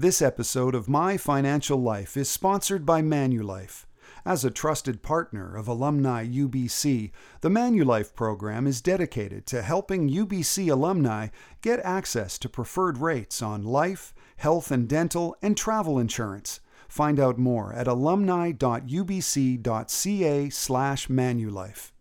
This episode of My Financial Life is sponsored by Manulife. As a trusted partner of alumni UBC, the Manulife program is dedicated to helping UBC alumni get access to preferred rates on life, health and dental, and travel insurance. Find out more at alumni.ubc.ca/manulife.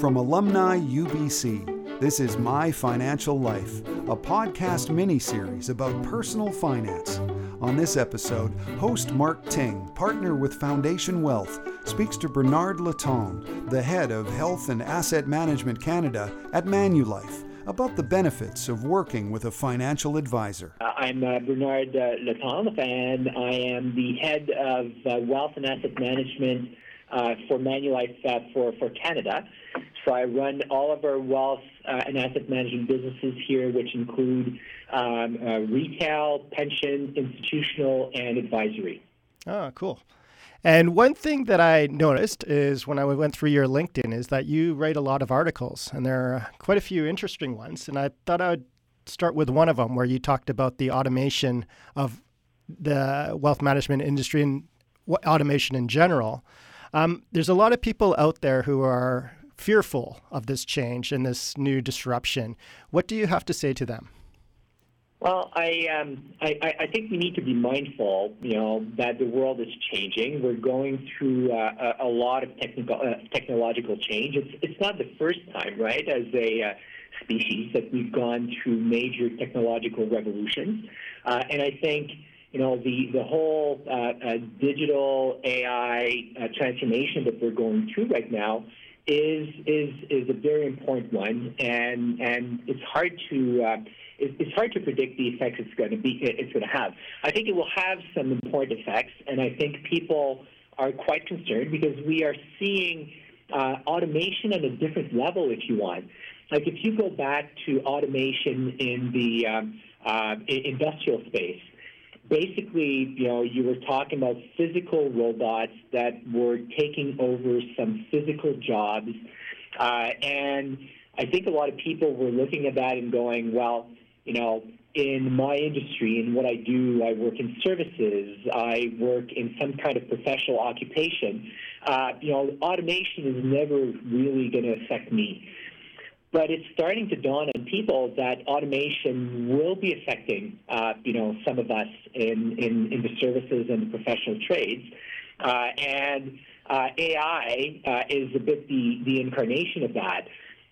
From Alumni UBC, this is My Financial Life, a podcast mini series about personal finance. On this episode, host Mark Ting, partner with Foundation Wealth, speaks to Bernard Letendre, the head of Wealth and Asset Management Canada at Manulife, about the benefits of working with a financial advisor. Uh, I'm uh, Bernard uh, and I am the head of uh, Wealth and Asset Management uh, for Manulife uh, for, for Canada. So I run all of our wealth uh, and asset management businesses here, which include um, uh, retail, pension, institutional, and advisory. Oh, cool. And one thing that I noticed is when I went through your LinkedIn is that you write a lot of articles, and there are quite a few interesting ones. And I thought I would start with one of them where you talked about the automation of the wealth management industry and automation in general. Um, there's a lot of people out there who are fearful of this change and this new disruption. What do you have to say to them? Well, I, um, I, I think we need to be mindful, you know, that the world is changing. We're going through uh, a, a, lot of technical uh, technological change. It's it's not the first time, right, as a uh, species that we've gone through major technological revolutions, uh, and I think you know, the, the whole uh, uh, digital AI uh, transformation that we're going through right now is, is, is a very important one, and, and it's hard to, uh, it's hard to predict the effects it's going to be, it's going to have. I think it will have some important effects, and I think people are quite concerned because we are seeing uh, automation at a different level, if you want. Like if you go back to automation in the um, uh, industrial space, basically, you know, you were talking about physical robots that were taking over some physical jobs. Uh, and I think a lot of people were looking at that and going, well, you know, in my industry and what I do, I work in services, I work in some kind of professional occupation. Uh, you know, automation is never really going to affect me. But it's starting to dawn on people that automation will be affecting, uh, you know, some of us in, in, in the services and the professional trades. Uh, and uh, AI uh, is a bit the, the incarnation of that.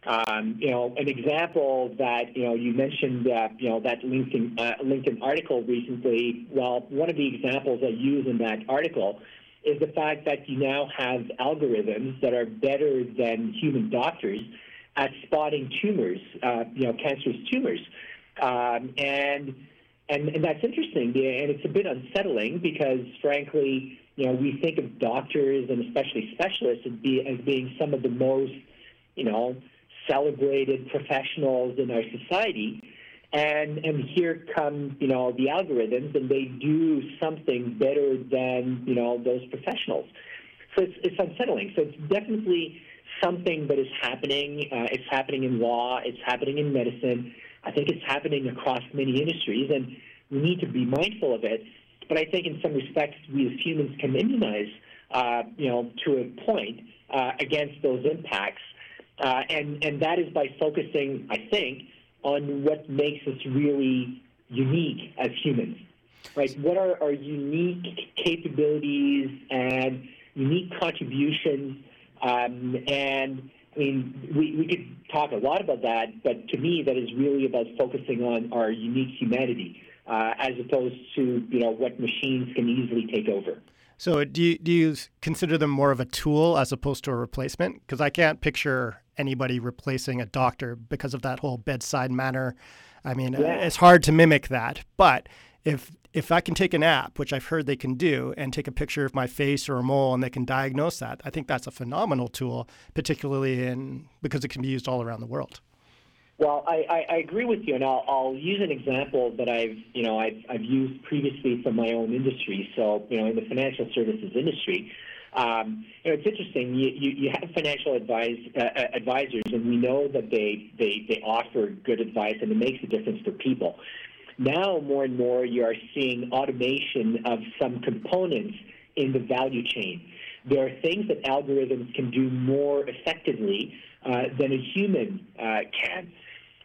Um, you know, an example that you know you mentioned uh, you know that LinkedIn uh, LinkedIn article recently. Well, one of the examples I use in that article is the fact that you now have algorithms that are better than human doctors at spotting tumors, uh, you know, cancerous tumors. Um, and, and, and that's interesting, and it's a bit unsettling because, frankly, you know, we think of doctors and especially specialists as, be, as being some of the most, you know, celebrated professionals in our society. And, and here come, you know, the algorithms, and they do something better than, you know, those professionals. So it's, it's unsettling. So it's definitely something that is happening. Uh, it's happening in law. It's happening in medicine. I think it's happening across many industries, and we need to be mindful of it. But I think in some respects, we as humans can immunize, uh, you know, to a point uh, against those impacts. Uh, and, and that is by focusing, I think, on what makes us really unique as humans. Right? What are our unique capabilities and unique contributions um, and I mean, we, we could talk a lot about that, but to me, that is really about focusing on our unique humanity uh, as opposed to you know what machines can easily take over. So, do you, do you consider them more of a tool as opposed to a replacement? Because I can't picture anybody replacing a doctor because of that whole bedside manner. I mean, yeah. it's hard to mimic that. But if if I can take an app, which I've heard they can do, and take a picture of my face or a mole and they can diagnose that, I think that's a phenomenal tool, particularly in because it can be used all around the world. Well, I, I, agree with you, and I'll, I'll, use an example that I've you know I've, I've used previously from my own industry. So you know in the financial services industry, Um, you know, it's interesting. You, you, you have financial advise, uh, uh, advisors, and we know that they, they, they offer good advice and it makes a difference for people. Now, more and more, you are seeing automation of some components in the value chain. There are things that algorithms can do more effectively uh, than a human uh, can.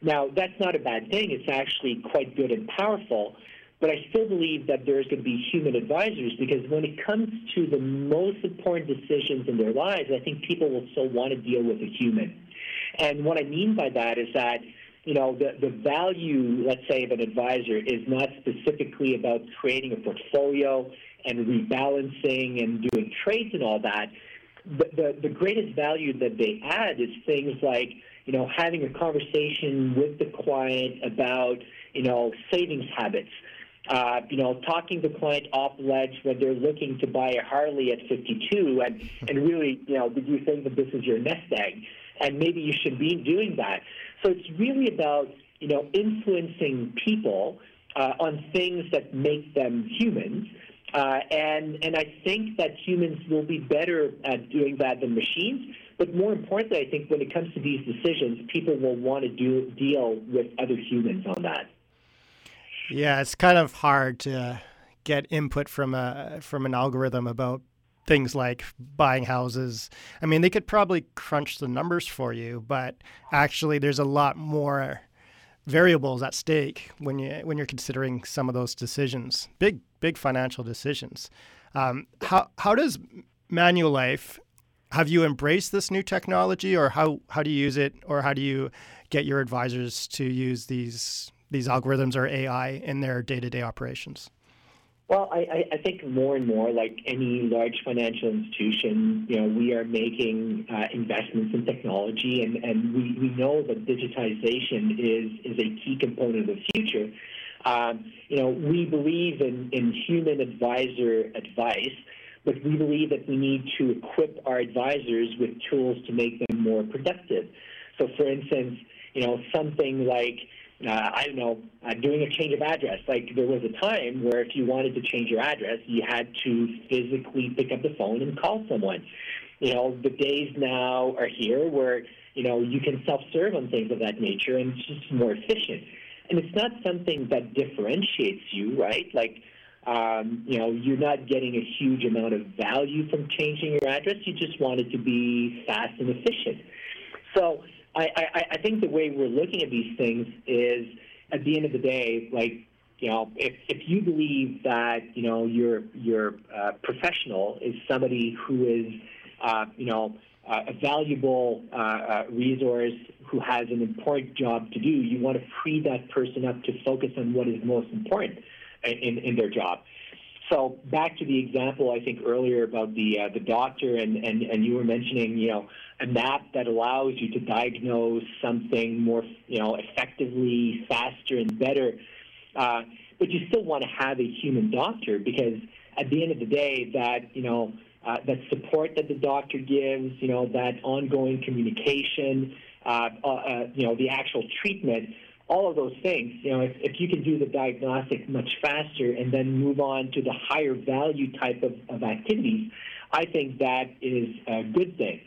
Now, that's not a bad thing. It's actually quite good and powerful. But I still believe that there's going to be human advisors because when it comes to the most important decisions in their lives, I think people will still want to deal with a human. And what I mean by that is that you know, the, the value, let's say, of an advisor is not specifically about creating a portfolio and rebalancing and doing trades and all that. But the, the greatest value that they add is things like, you know, having a conversation with the client about, you know, savings habits. Uh, you know, talking to the client off ledge when they're looking to buy a Harley at 52, and and really, you know, did you think that this is your nest egg? And maybe you should be doing that. So it's really about you know influencing people uh, on things that make them humans. Uh, and and I think that humans will be better at doing that than machines. But more importantly, I think when it comes to these decisions, people will want to do, deal with other humans on that. Yeah, it's kind of hard to get input from a from an algorithm about things like buying houses. I mean, they could probably crunch the numbers for you, but actually, there's a lot more variables at stake when you when you're considering some of those decisions. Big big financial decisions. Um, how how does Manulife have you embraced this new technology, or how how do you use it, or how do you get your advisors to use these these algorithms or AI in their day to day operations? Well, I, I think more and more, like any large financial institution, you know, we are making uh, investments in technology, and, and we, we know that digitization is, is a key component of the future. Um, you know, we believe in, in human advisor advice, but we believe that we need to equip our advisors with tools to make them more productive. So, for instance, you know, something like uh, I don't know, uh, doing a change of address. Like there was a time where if you wanted to change your address, you had to physically pick up the phone and call someone. You know, the days now are here where, you know, you can self-serve on things of that nature and it's just more efficient. And it's not something that differentiates you, right? Like, um, you know, you're not getting a huge amount of value from changing your address. You just want it to be fast and efficient. So I, I, I think the way we're looking at these things is at the end of the day, like, you know, if, if you believe that, you know, your, your uh, professional is somebody who is, uh, you know, uh, a valuable uh, uh, resource who has an important job to do, you want to free that person up to focus on what is most important in, in their job. So back to the example I think earlier about the uh, the doctor and, and, and you were mentioning you know a map that allows you to diagnose something more you know effectively, faster and better. Uh, but you still want to have a human doctor because at the end of the day, that you know uh, that support that the doctor gives, you know that ongoing communication, uh, uh, uh you know the actual treatment all of those things, you know, if, if you can do the diagnostic much faster and then move on to the higher value type of, of activities, I think that is a good thing.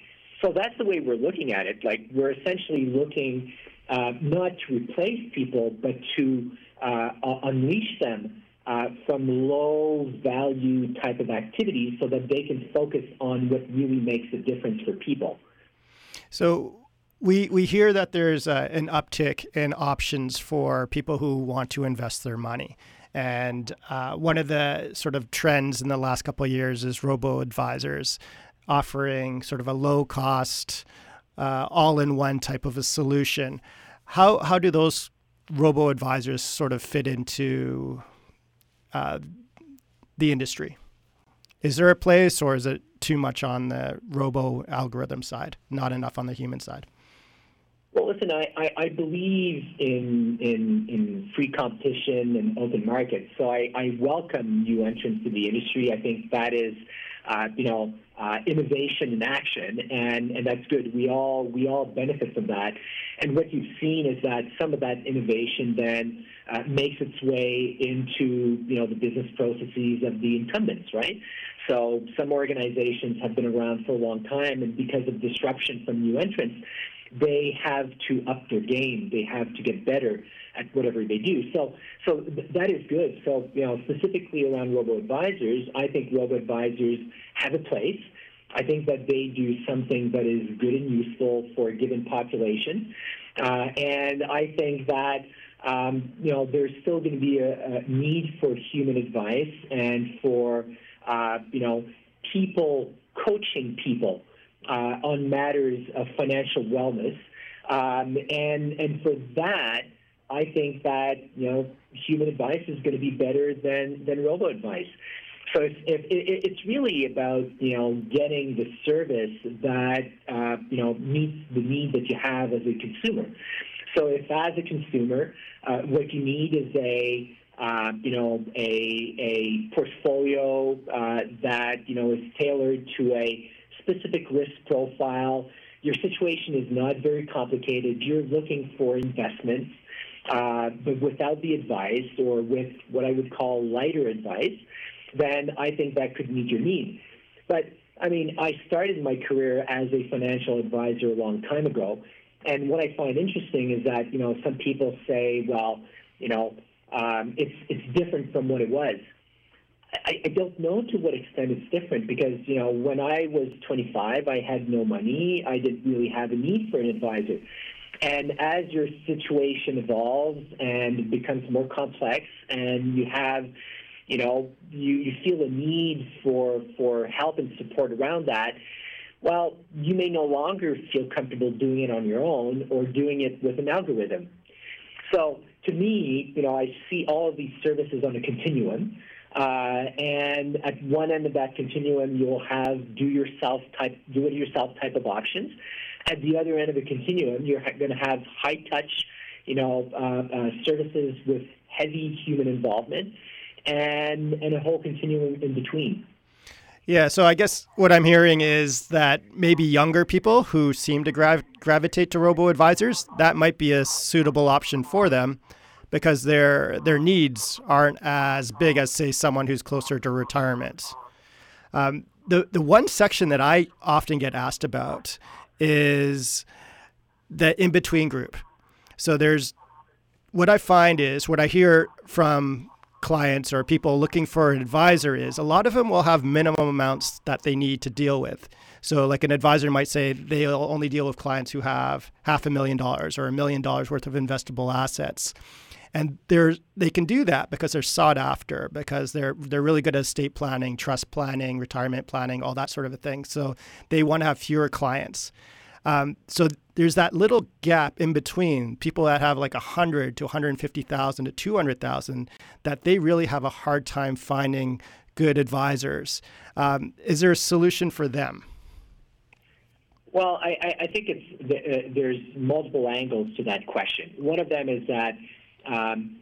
So that's the way we're looking at it. Like we're essentially looking uh, not to replace people, but to uh, unleash them uh, from low value type of activities so that they can focus on what really makes a difference for people. So we we hear that there's a, an uptick in options for people who want to invest their money. And uh, one of the sort of trends in the last couple of years is robo advisors offering sort of a low cost, uh, all in one type of a solution. How, how do those robo advisors sort of fit into uh, the industry? Is there a place or is it too much on the robo algorithm side, not enough on the human side? Well, listen, I, I, I, believe in, in, in free competition and open markets. So I, I welcome new entrants to the industry. I think that is, uh, you know, uh, innovation in action, and, and that's good. We all we all benefit from that. And what you've seen is that some of that innovation then uh, makes its way into you know the business processes of the incumbents, right? So some organizations have been around for a long time, and because of disruption from new entrants, they have to up their game. They have to get better at whatever they do. So, so th- that is good. So, you know, specifically around robo advisors, I think robo advisors have a place. I think that they do something that is good and useful for a given population, uh, and I think that. Um, you know, there's still going to be a, a need for human advice and for, uh, you know, people coaching people on matters of financial wellness. Um, and, and for that, I think that, you know, human advice is going to be better than, than robo advice. So if, it, it's really about, you know, getting the service that, uh, you know, meets the need that you have as a consumer. So if as a consumer, uh, what you need is a, uh, you know, a, a portfolio uh, that, you know, is tailored to a specific risk profile. Your situation is not very complicated. You're looking for investments, uh, but without the advice or with what I would call lighter advice, then I think that could meet your need. But I mean, I started my career as a financial advisor a long time ago, and what I find interesting is that you know some people say, well, you know, um, it's it's different from what it was. I, I don't know to what extent it's different because you know when I was 25, I had no money. I didn't really have a need for an advisor. And as your situation evolves and becomes more complex, and you have, you know, you, you feel a need for for help and support around that, well, you may no longer feel comfortable doing it on your own or doing it with an algorithm. So to me, you know, I see all of these services on a continuum. Uh, and at one end of that continuum, you'll have do yourself type, do it yourself type of options. At the other end of the continuum, you're going to have high touch, you know, uh, uh, services with heavy human involvement, and and a whole continuum in between. Yeah, so I guess what I'm hearing is that maybe younger people who seem to grav- gravitate to robo advisors, that might be a suitable option for them because their their needs aren't as big as say someone who's closer to retirement. Um, the the one section that I often get asked about is the in between group. So there's what I find is what I hear from clients or people looking for an advisor is a lot of them will have minimum amounts that they need to deal with. So, like an advisor might say they'll only deal with clients who have half a million dollars or a million dollars worth of investable assets and they're they can do that because they're sought after because they're they're really good at estate planning, trust planning, retirement planning, all that sort of a thing. So they want to have fewer clients. Um, so there's that little gap in between people that have like 100 to 150,000 to 200,000 that they really have a hard time finding good advisors. Um, is there a solution for them? Well, I, I think it's uh, there's multiple angles to that question. One of them is that um,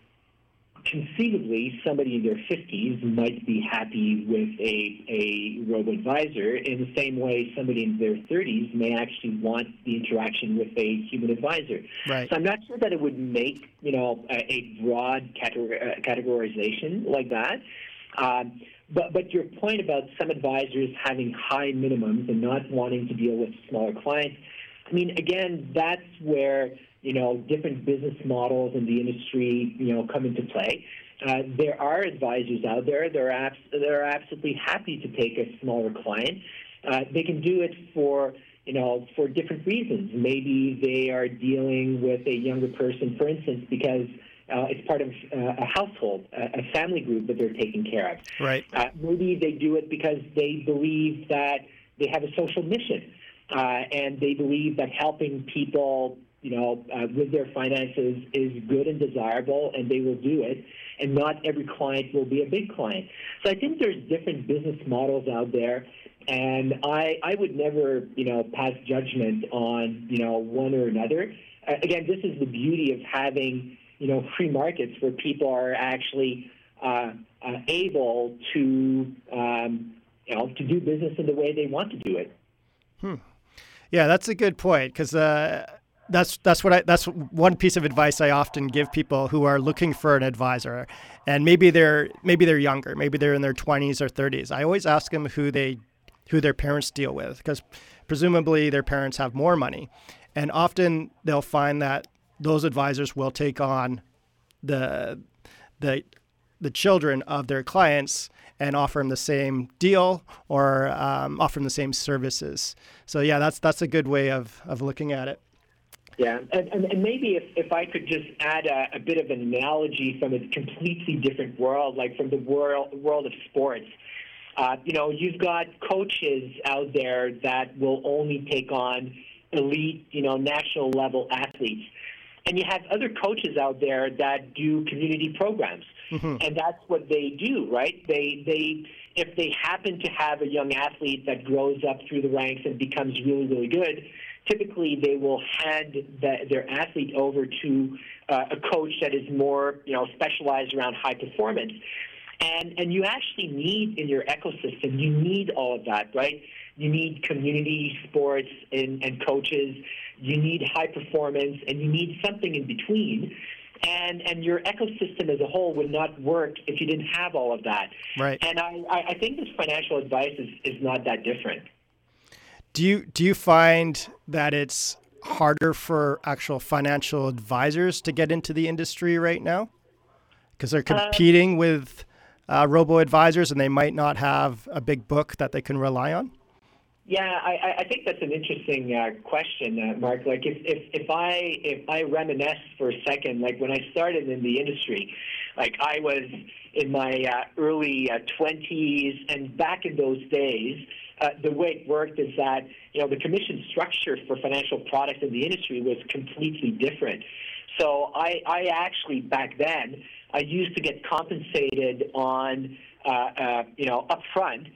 conceivably, somebody in their 50s might be happy with a, a robo advisor in the same way somebody in their 30s may actually want the interaction with a human advisor. Right. So I'm not sure that it would make you know a, a broad categor- uh, categorization like that. Um, but, but your point about some advisors having high minimums and not wanting to deal with smaller clients, I mean, again, that's where you know, different business models in the industry, you know, come into play. Uh, there are advisors out there that are, abs- that are absolutely happy to take a smaller client. Uh, they can do it for, you know, for different reasons. Maybe they are dealing with a younger person, for instance, because uh, it's part of uh, a household, a, a, family group that they're taking care of. Right. Uh, maybe they do it because they believe that they have a social mission, uh, and they believe that helping people you know, uh, with their finances is good and desirable, and they will do it. And not every client will be a big client. So I think there's different business models out there, and I I would never you know pass judgment on you know one or another. Uh, again, this is the beauty of having you know free markets where people are actually uh, uh able to um, you know to do business in the way they want to do it. Hmm. Yeah, that's a good point because uh, that's that's what I that's one piece of advice I often give people who are looking for an advisor, and maybe they're maybe they're younger, maybe they're in their 20s or 30s. I always ask them who they who their parents deal with because presumably their parents have more money, and often they'll find that those advisors will take on the the the children of their clients and offer them the same deal or um, offer them the same services. So yeah, that's that's a good way of, of looking at it. Yeah, and, and, and maybe if, if I could just add a, a, bit of an analogy from a completely different world, like from the world world of sports. Uh, you know, you've got coaches out there that will only take on elite, you know, national level athletes. And you have other coaches out there that do community programs. Mm-hmm. And that's what they do, right? They they if they happen to have a young athlete that grows up through the ranks and becomes really really good, typically they will hand the, their athlete over to uh, a coach that is more you know specialized around high performance. And and you actually need in your ecosystem you need all of that, right? You need community sports and, and coaches. You need high performance, and you need something in between and and your ecosystem as a whole would not work if you didn't have all of that. Right. And I, I think this financial advice is, is not that different. Do you do you find that it's harder for actual financial advisors to get into the industry right now because they're um, competing with uh, robo advisors and they might not have a big book that they can rely on? Yeah, I, I think that's an interesting uh, question, uh, Mark. Like, if, if, if I if I reminisce for a second, like when I started in the industry, like I was in my uh, early uh, twenties, and back in those days, uh, the way it worked is that you know the commission structure for financial products in the industry was completely different. So I, I actually back then I used to get compensated on uh, uh, you know upfront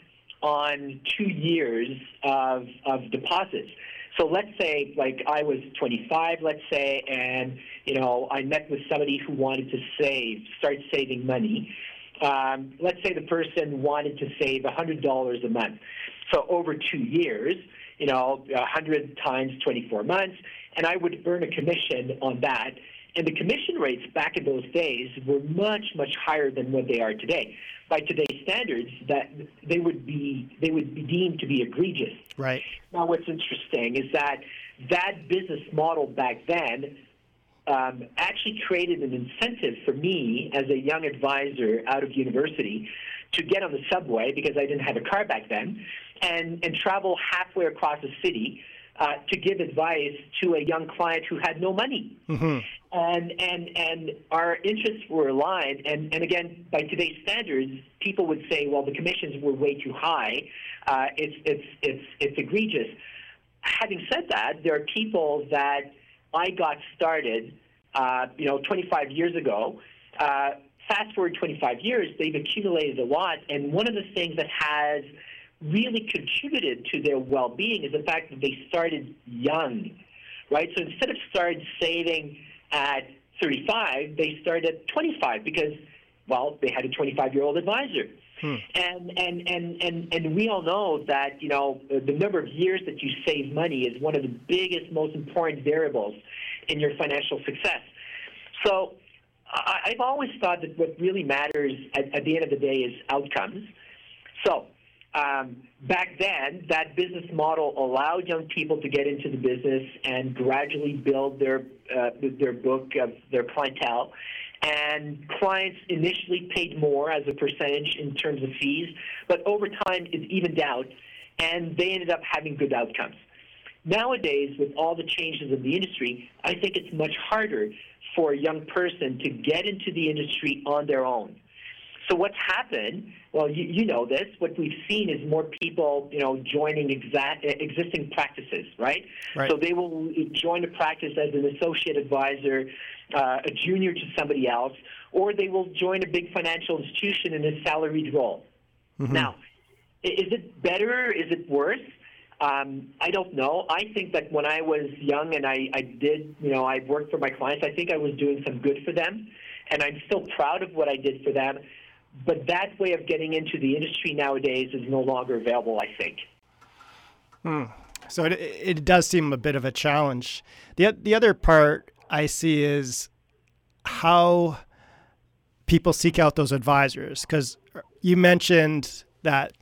on two years of, of deposits. So let's say, like, I was 25, let's say, and, you know, I met with somebody who wanted to save, start saving money. Um, let's say the person wanted to save $100 a month. So over two years, you know, 100 times 24 months, and I would earn a commission on that. And the commission rates back in those days were much, much higher than what they are today. By today's standards, that they would be they would be deemed to be egregious. Right. Now, what's interesting is that that business model back then um, actually created an incentive for me as a young advisor out of university to get on the subway because I didn't have a car back then and, and travel halfway across the city uh, to give advice to a young client who had no money. Mm-hmm. And, and, and our interests were aligned. And, and again, by today's standards, people would say, well, the commissions were way too high. Uh, it's, it's, it's, it's egregious. Having said that, there are people that I got started, uh, you know, 25 years ago. Uh, fast forward 25 years, they've accumulated a lot. And one of the things that has really contributed to their well-being is the fact that they started young, right? So instead of started saving at 35, they started at 25 because, well, they had a 25-year-old advisor. Hmm. And, and, and, and, and we all know that, you know, the number of years that you save money is one of the biggest, most important variables in your financial success. So I've always thought that what really matters at, at the end of the day is outcomes. So um, back then, that business model allowed young people to get into the business and gradually build their uh, their book of their clientele. And clients initially paid more as a percentage in terms of fees, but over time it evened out, and they ended up having good outcomes. Nowadays, with all the changes in the industry, I think it's much harder for a young person to get into the industry on their own. So what's happened? Well, you, you know this. What we've seen is more people, you know, joining exact, existing practices, right? right? So they will join a practice as an associate advisor, uh, a junior to somebody else, or they will join a big financial institution in a salaried role. Mm-hmm. Now, is it better? Or is it worse? Um, I don't know. I think that when I was young and I, I did, you know, I worked for my clients, I think I was doing some good for them. And I'm still proud of what I did for them. But that way of getting into the industry nowadays is no longer available, I think. Hmm. So it, it does seem a bit of a challenge. The, the other part I see is how people seek out those advisors. Because you mentioned that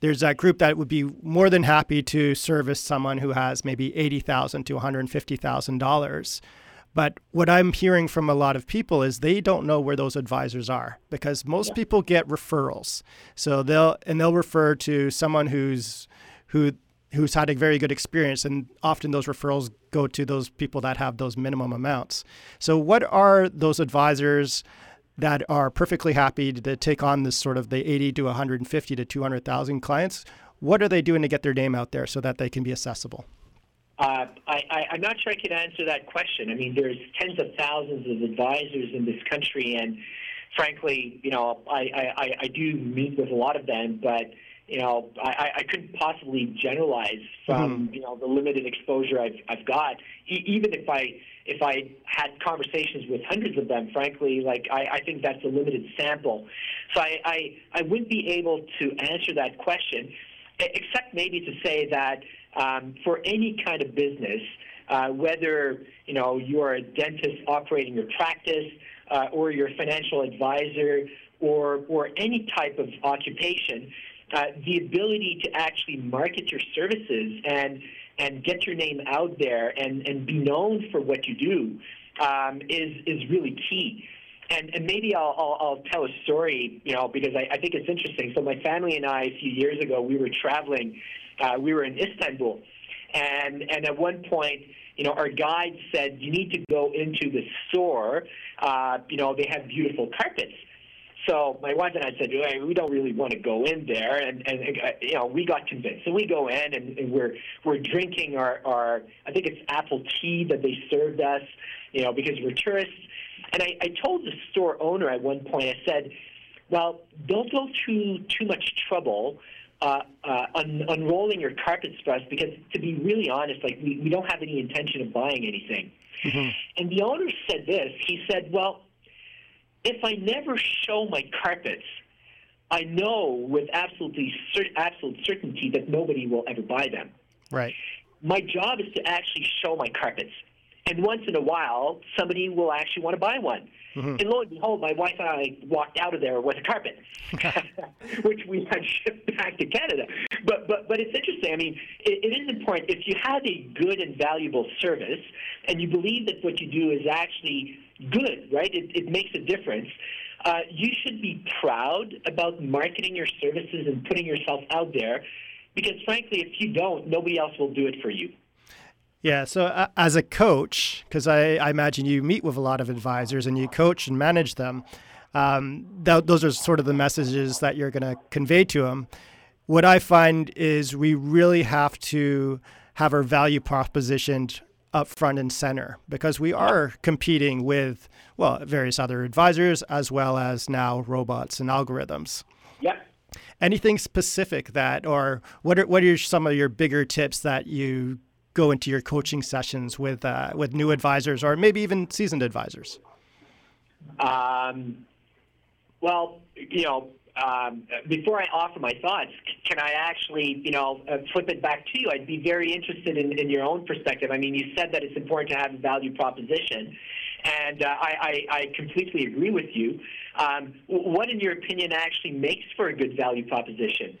there's that group that would be more than happy to service someone who has maybe $80,000 to $150,000 but what I'm hearing from a lot of people is they don't know where those advisors are because most yeah. people get referrals. So they'll and they'll refer to someone who's who who's had a very good experience and often those referrals go to those people that have those minimum amounts. So what are those advisors that are perfectly happy to take on this sort of the 80 to 150 to 200,000 clients? What are they doing to get their name out there so that they can be accessible? Uh, I, am not sure I could answer that question. I mean, there's tens of thousands of advisors in this country, and frankly, you know, I, I, I do meet with a lot of them, but you know, I, I couldn't possibly generalize from mm-hmm. you know the limited exposure I've, I've got. E- even if I if I had conversations with hundreds of them, frankly, like I, I think that's a limited sample. So I, I I wouldn't be able to answer that question, except maybe to say that um, for any kind of business, uh, whether you know you are a dentist operating your practice, uh, or you're financial advisor, or or any type of occupation, uh, the ability to actually market your services and and get your name out there and, and be known for what you do um, is is really key. And, and maybe I'll, I'll, I'll tell a story, you know, because I, I think it's interesting. So my family and I, a few years ago, we were traveling uh, we were in Istanbul, and and at one point, you know, our guide said you need to go into the store. Uh, you know, they have beautiful carpets. So my wife and I said, hey, we don't really want to go in there, and and uh, you know we got convinced. So we go in and, and we're we're drinking our our I think it's apple tea that they served us, you know, because we're tourists. And I, I told the store owner at one point, I said, well, don't go through too much trouble uh, uh, un- unrolling your carpets for us because, to be really honest, like we, we don't have any intention of buying anything. Mm-hmm. And the owner said this. He said, "Well, if I never show my carpets, I know with absolutely cer- absolute certainty that nobody will ever buy them. Right. My job is to actually show my carpets, and once in a while, somebody will actually want to buy one." Mm-hmm. And lo and behold, my wife and I walked out of there with a carpet, which we had shipped back to Canada. But but but it's interesting. I mean, it, it is important if you have a good and valuable service, and you believe that what you do is actually good, right? It, it makes a difference. Uh, you should be proud about marketing your services and putting yourself out there, because frankly, if you don't, nobody else will do it for you. Yeah. So uh, as a coach, because I, I, imagine you meet with a lot of advisors and you coach and manage them, um, th- those are sort of the messages that you're going to convey to them. What I find is we really have to have our value propositioned up front and center because we are competing with well various other advisors as well as now robots and algorithms. Yeah. Anything specific that, or what are what are some of your bigger tips that you go into your coaching sessions with uh, with new advisors or maybe even seasoned advisors? Um, well, you know, um, before I offer my thoughts, can I actually, you know, uh, flip it back to you? I'd be very interested in, in, your own perspective. I mean, you said that it's important to have a value proposition, and uh, I, I, I, completely agree with you. Um, what, in your opinion, actually makes for a good value proposition?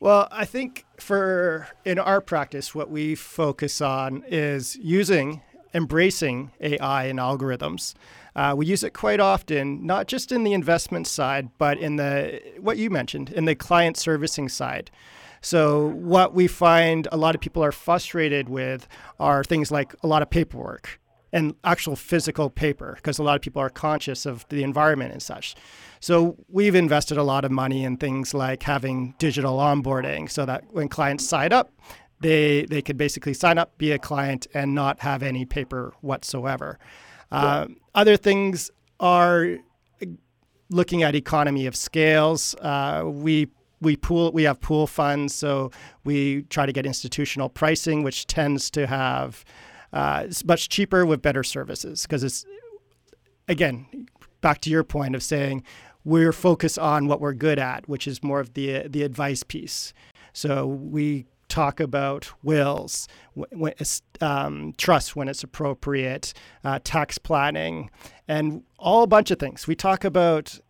Well, I think for in our practice, what we focus on is using, embracing AI and algorithms. Uh, we use it quite often, not just in the investment side, but in the what you mentioned, in the client servicing side. So, what we find a lot of people are frustrated with are things like a lot of paperwork and actual physical paper, because a lot of people are conscious of the environment and such. So we've invested a lot of money in things like having digital onboarding so that when clients sign up, they they could basically sign up, be a client, and not have any paper whatsoever. Yeah. Uh, other things are looking at economy of scales. Uh, we we pool we have pool funds, so we try to get institutional pricing, which tends to have uh, it's much cheaper with better services because it's again back to your point of saying we're focused on what we're good at, which is more of the the advice piece. So we talk about wills, um, trust when it's appropriate, uh, tax planning, and all a bunch of things. We talk about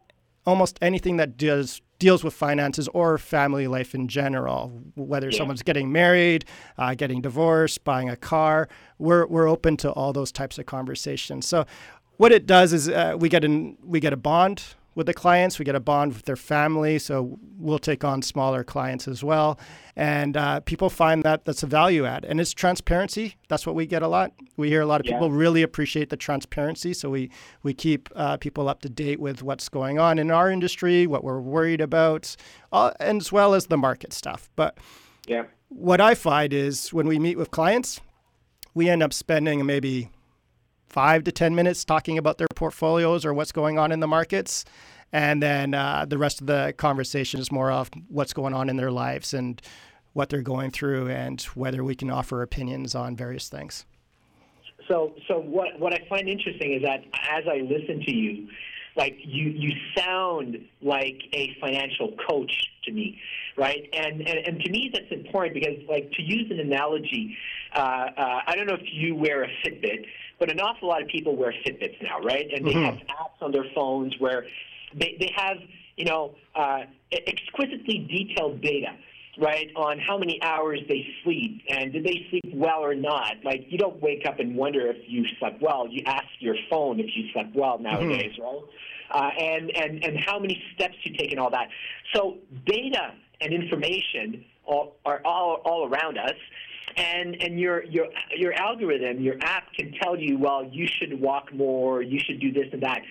almost anything that does deals with finances or family life in general, whether yeah. someone's getting married, uh, getting divorced, buying a car. We're, we're open to all those types of conversations. So, what it does is uh, we get an, we get a bond with the clients. We get a bond with their family, so we'll take on smaller clients as well. And uh, people find that that's a value add, and it's transparency. That's what we get a lot. We hear a lot of yeah. people really appreciate the transparency, so we we keep uh, people up to date with what's going on in our industry, what we're worried about, uh, as well as the market stuff. But yeah. what I find is when we meet with clients, we end up spending maybe five to 10 minutes talking about their portfolios or what's going on in the markets. And then uh, the rest of the conversation is more of what's going on in their lives and what they're going through and whether we can offer opinions on various things. So, so what, what I find interesting is that as I listen to you, like you, you sound like a financial coach to me, right? And, and, and to me, that's important because, like, to use an analogy, uh, uh, I don't know if you wear a Fitbit, but an awful lot of people wear Fitbits now, right? And they mm-hmm. have apps on their phones where they, they have, you know, uh, exquisitely detailed data right, on how many hours they sleep and did they sleep well or not. Like, you don't wake up and wonder if you slept well. You ask your phone if you slept well mm-hmm. nowadays, mm-hmm. right? Uh, and, and, and how many steps you take and all that. So, data and information all, are all, all around us and and your your your algorithm, your app can tell you, well, you should walk more, you should do this and that.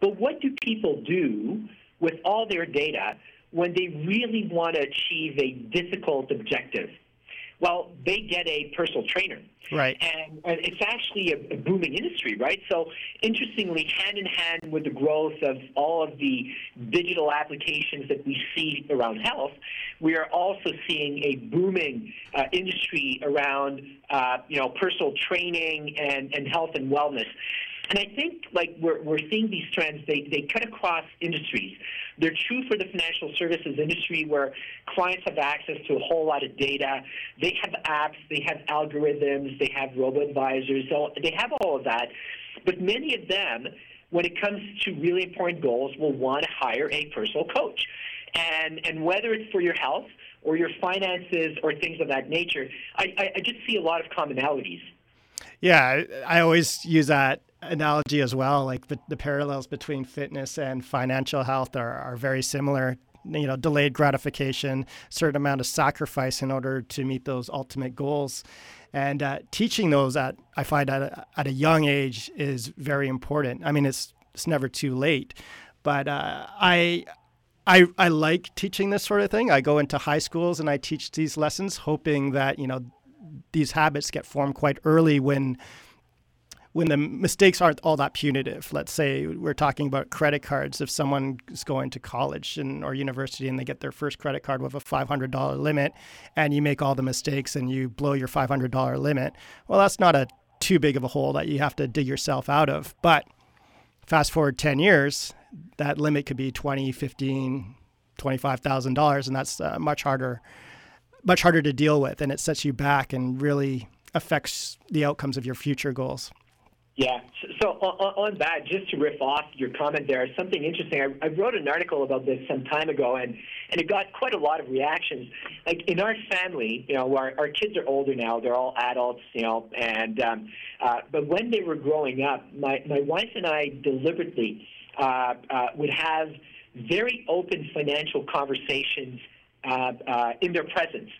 But what do people do with all their data when they really want to achieve a difficult objective? Well, they get a personal trainer. Right. And, and it's actually a, a, booming industry, right? So, interestingly, hand in hand with the growth of all of the digital applications that we see around health, we are also seeing a booming uh, industry around, uh, you know, personal training and, and health and wellness. And I think like we're, we're seeing these trends, they, they cut across industries. They're true for the financial services industry where clients have access to a whole lot of data. They have apps, they have algorithms, they have robo-advisors, so they have all of that. But many of them, when it comes to really important goals, will want to hire a personal coach. And, and whether it's for your health or your finances or things of that nature, I, I, I just see a lot of commonalities. Yeah, I always use that analogy as well. Like the, the parallels between fitness and financial health are, are very similar. You know, delayed gratification, certain amount of sacrifice in order to meet those ultimate goals. And uh, teaching those at, I find at a, at a young age is very important. I mean, it's, it's never too late, but uh, I, I, I like teaching this sort of thing. I go into high schools and I teach these lessons, hoping that you know these habits get formed quite early when when the mistakes aren't all that punitive. Let's say we're talking about credit cards. If someone is going to college and, or university and they get their first credit card with a $500 limit, and you make all the mistakes and you blow your $500 limit, well, that's not a too big of a hole that you have to dig yourself out of. But fast forward 10 years, that limit could be 20, 15, $25,000, and that's uh, much harder, much harder to deal with, and it sets you back and really affects the outcomes of your future goals. Yeah. So, on, on, that, just to riff off your comment there, something interesting. I, I, wrote an article about this some time ago, and, and it got quite a lot of reactions. Like in our family, you know, our, our kids are older now; they're all adults, you know. And um, uh, but when they were growing up, my my wife and I deliberately uh, uh, would have very open financial conversations in their presence,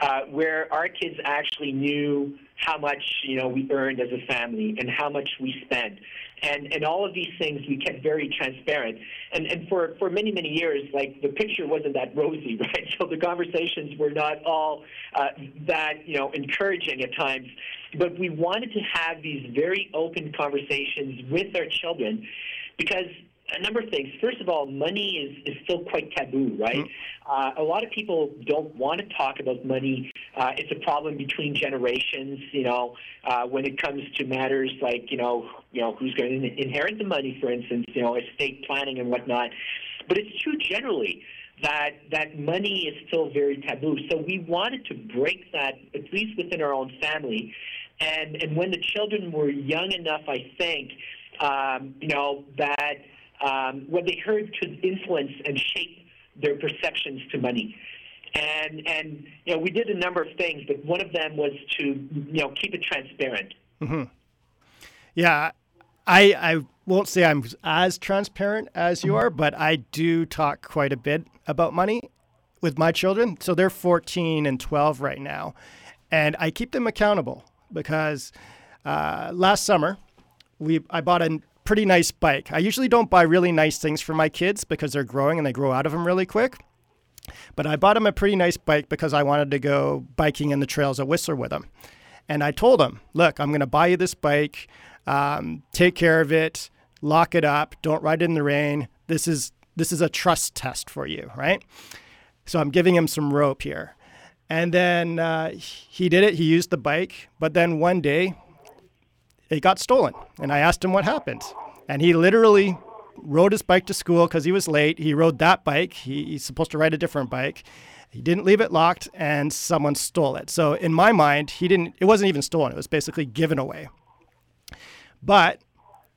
uh, where our kids actually knew how much you know we earned as a family and how much we spent. And and all of these things we kept very transparent. And and for for many many years like the picture wasn't that rosy right? So the conversations were not all uh, that you know encouraging at times. But we wanted to have these very open conversations with our children because a number of things. First of all, money is, is still quite taboo, right? Mm-hmm. Uh, a lot of people don't want to talk about money. Uh, it's a problem between generations, you know, uh, when it comes to matters like, you know, you know, who's going to inherit the money, for instance, you know, estate planning and whatnot. But it's true generally that that money is still very taboo. So we wanted to break that, at least within our own family. And and when the children were young enough, I think, um, you know, that um, what they heard could influence and shape their perceptions to money. And and you know, we did a number of things, but one of them was to you know keep it transparent. Mm-hmm. Yeah, I I won't say I'm as transparent as you are, but I do talk quite a bit about money with my children. So they're 14 and 12 right now, and I keep them accountable because uh, last summer we I bought a pretty nice bike. I usually don't buy really nice things for my kids because they're growing and they grow out of them really quick. But I bought him a pretty nice bike because I wanted to go biking in the trails at Whistler with him. And I told him, look, I'm going to buy you this bike. Um, take care of it. Lock it up. Don't ride it in the rain. This is this is a trust test for you, right? So I'm giving him some rope here. And then uh, he did it. He used the bike. But then one day, it got stolen. And I asked him what happened. And he literally rode his bike to school because he was late. He rode that bike. He, he's supposed to ride a different bike. He didn't leave it locked, and someone stole it. So in my mind, he didn't. It wasn't even stolen. It was basically given away. But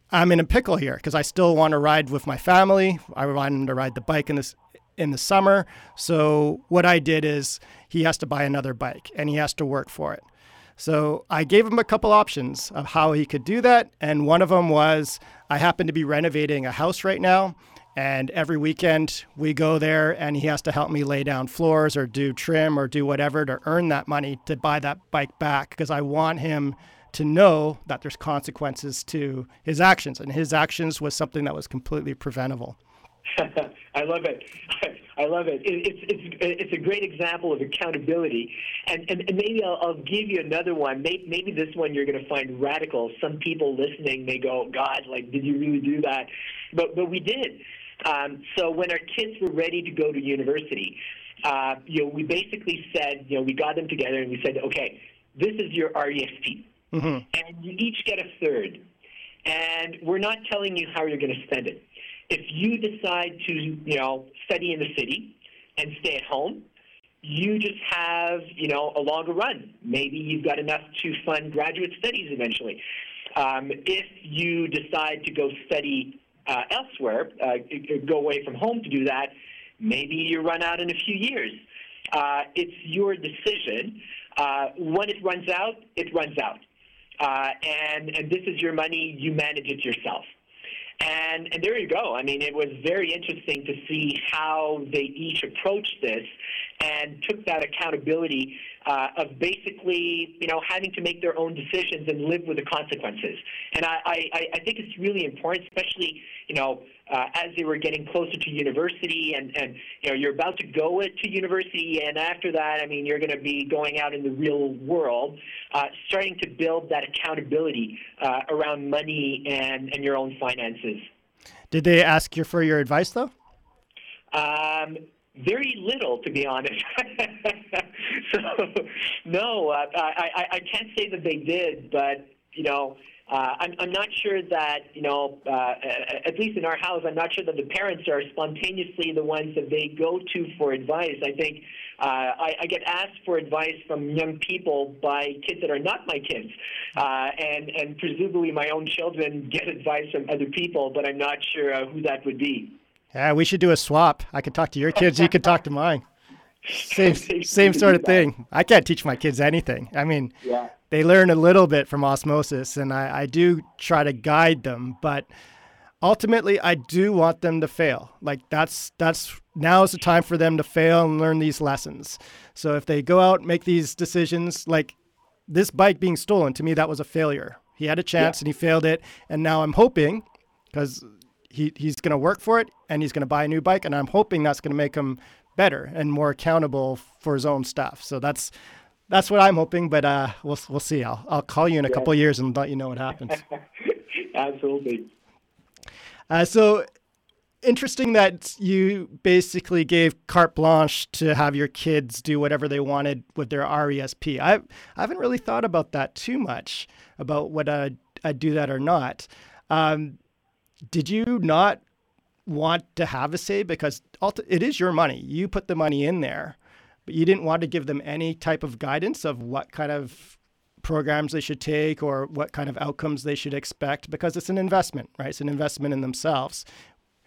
I'm in a pickle here because I still want to ride with my family. I want him to ride the bike in this in the summer. So what I did is he has to buy another bike and he has to work for it. So I gave him a couple options of how he could do that. And one of them was I happen to be renovating a house right now. And every weekend we go there and he has to help me lay down floors or do trim or do whatever to earn that money to buy that bike back because I want him to know that there's consequences to his actions. And his actions was something that was completely preventable. I love it. I love it. It's it's it's a great example of accountability, and and, and maybe I'll, I'll give you another one. Maybe, maybe this one you're going to find radical. Some people listening may go, God, like, did you really do that? But but we did. Um, so when our kids were ready to go to university, uh, you know, we basically said, you know, we got them together and we said, okay, this is your RESP, mm-hmm. and you each get a third, and we're not telling you how you're going to spend it if you decide to, you know, study in the city and stay at home, you just have, you know, a longer run. Maybe you've got enough to fund graduate studies eventually. Um, if you decide to go study uh, elsewhere, uh, go away from home to do that, maybe you run out in a few years. Uh, it's your decision. Uh, when it runs out, it runs out. Uh, and, and this is your money, you manage it yourself. And, and there you go. I mean, it was very interesting to see how they each approached this and took that accountability uh, of basically, you know, having to make their own decisions and live with the consequences. And I, I, I think it's really important, especially, you know, uh, as they were getting closer to university and, and, you know, you're about to go to university and after that, I mean, you're going to be going out in the real world, uh, starting to build that accountability uh, around money and, and your own finances. Did they ask you for your advice, though? Um, very little, to be honest. so, no, uh, I, I, I can't say that they did, but, you know, uh, I'm, I'm not sure that, you know, uh, at least in our house, I'm not sure that the parents are spontaneously the ones that they go to for advice. I think uh, I, I get asked for advice from young people by kids that are not my kids. Uh, and, and presumably my own children get advice from other people, but I'm not sure uh, who that would be. Yeah, we should do a swap. I could talk to your kids, you could talk to mine. Same, same sort of thing. I can't teach my kids anything. I mean, yeah. they learn a little bit from osmosis, and I, I do try to guide them, but ultimately, I do want them to fail. Like that's that's now is the time for them to fail and learn these lessons. So if they go out, make these decisions, like this bike being stolen, to me that was a failure. He had a chance yeah. and he failed it, and now I'm hoping because he, he's going to work for it and he's going to buy a new bike. And I'm hoping that's going to make him better and more accountable for his own stuff. So that's that's what I'm hoping. But uh, we'll we'll see. I'll I'll call you in a yeah. couple years and let you know what happens. Absolutely. Uh, so interesting that you basically gave carte blanche to have your kids do whatever they wanted with their RESP. I I haven't really thought about that too much about what I I do that or not. Um, did you not want to have a say because it is your money. You put the money in there, but you didn't want to give them any type of guidance of what kind of programs they should take or what kind of outcomes they should expect because it's an investment, right? It's an investment in themselves.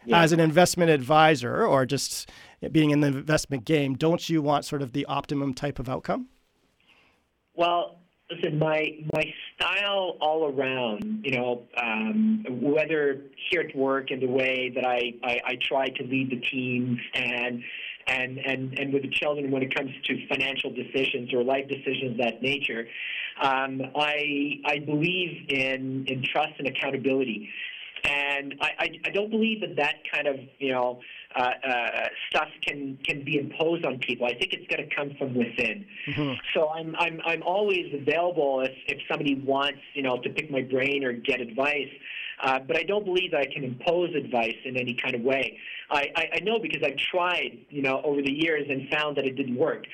Yeah. As an investment advisor or just being in the investment game, don't you want sort of the optimum type of outcome? Well, listen, my my style all around, you know, um, whether here at work in the way that I, I, I try to lead the teams and and, and, and with the children when it comes to financial decisions or life decisions of that nature. Um, I, I believe in, in trust and accountability. And I, I, I don't believe that that kind of, you know, uh, uh, stuff can can be imposed on people. I think it's going to come from within. Mm-hmm. So I'm I'm I'm always available if if somebody wants you know to pick my brain or get advice. Uh, but I don't believe that I can impose advice in any kind of way. I, I, I know because I've tried, you know, over the years and found that it didn't work.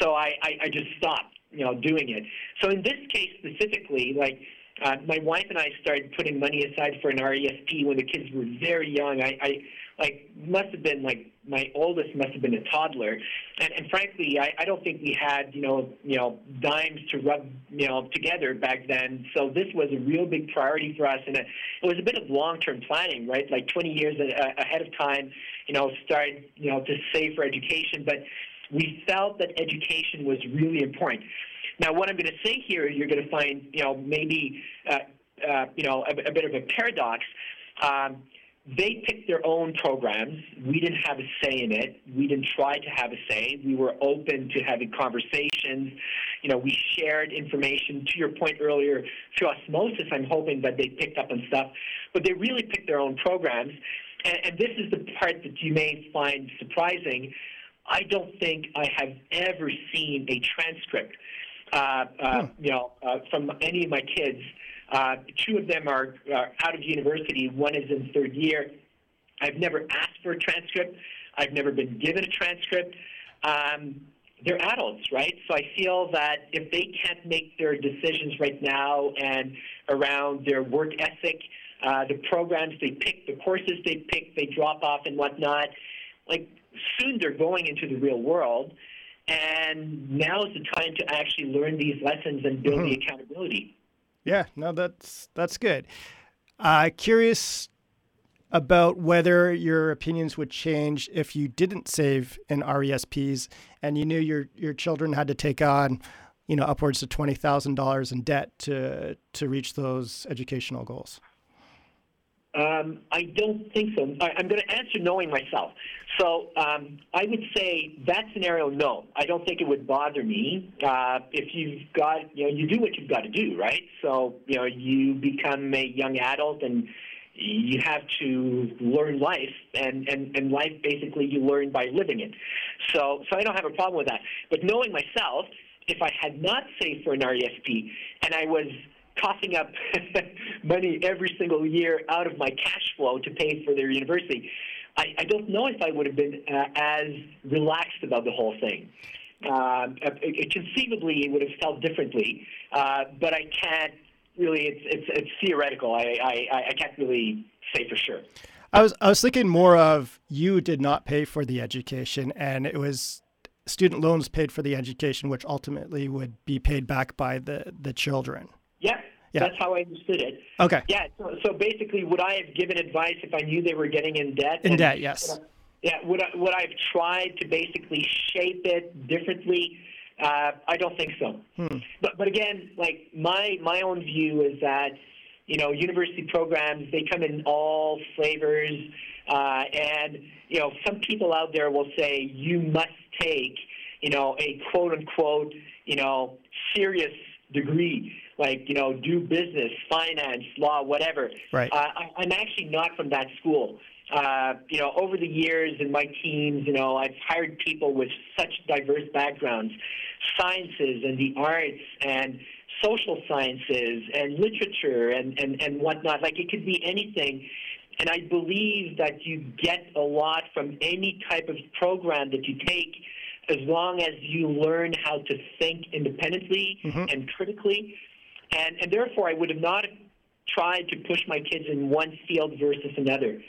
So I, I, I just stopped, you know, doing it. So in this case specifically, like uh, my wife and I started putting money aside for an RESP when the kids were very young. I, I like must have been like my oldest must have been a toddler, and, and frankly, I, I don't think we had you know you know dimes to rub you know together back then. So this was a real big priority for us, and it, was a bit of long-term planning, right? Like 20 years ahead of time, you know, start you know to save for education, but we felt that education was really important. Now, what I'm going to say here, you're going to find, you know, maybe, uh, uh, you know, a, a, bit of a paradox. Um, they picked their own programs. We didn't have a say in it. We didn't try to have a say. We were open to having conversations. You know, we shared information. To your point earlier, through osmosis, I'm hoping that they picked up on stuff, but they really picked their own programs. And, and this is the part that you may find surprising. I don't think I have ever seen a transcript, uh, uh, hmm. you know, uh, from any of my kids uh, two of them are, are out of university. One is in third year. I've never asked for a transcript. I've never been given a transcript. Um, they're adults, right? So I feel that if they can't make their decisions right now and around their work ethic, uh, the programs they pick, the courses they pick, they drop off and whatnot, like soon they're going into the real world. And now is the time to actually learn these lessons and build mm-hmm. the accountability. Yeah, no, that's that's good. Uh, curious about whether your opinions would change if you didn't save in RESPs and you knew your your children had to take on, you know, upwards of twenty thousand dollars in debt to to reach those educational goals. Um, I don't think so. I, am going to answer knowing myself. So um, I would say that scenario, no. I don't think it would bother me. Uh, if you've got, you know, you do what you've got to do, right? So, you know, you become a young adult and you have to learn life, and, and, and life basically you learn by living it. So, so I don't have a problem with that. But knowing myself, if I had not saved for an RESP and I was coughing up money every single year out of my cash flow to pay for their university. I, I don't know if I would have been uh, as relaxed about the whole thing. Uh, it, conceivably, it would have felt differently, uh, but I can't really. It's it's, it's theoretical. I, I I can't really say for sure. I was I was thinking more of you did not pay for the education, and it was student loans paid for the education, which ultimately would be paid back by the the children. Yeah, yeah. That's how I understood it. Okay. Yeah. So, so basically, would I have given advice if I knew they were getting in debt? In debt, yes. Yeah. Would I, would I have tried to basically shape it differently? Uh, I don't think so. Hmm. But but again, like my my own view is that you know university programs they come in all flavors, uh, and you know some people out there will say you must take you know a quote unquote you know serious degree like you know do business, finance, law, whatever. Right. Uh, I, I'm actually not from that school. Uh, you know, over the years in my teams, you know, I've hired people with such diverse backgrounds, sciences and the arts and social sciences and literature and, and, and whatnot. Like it could be anything. And I believe that you get a lot from any type of program that you take as long as you learn how to think independently mm-hmm. and critically. And, and therefore, I would have not tried to push my kids in one field versus another.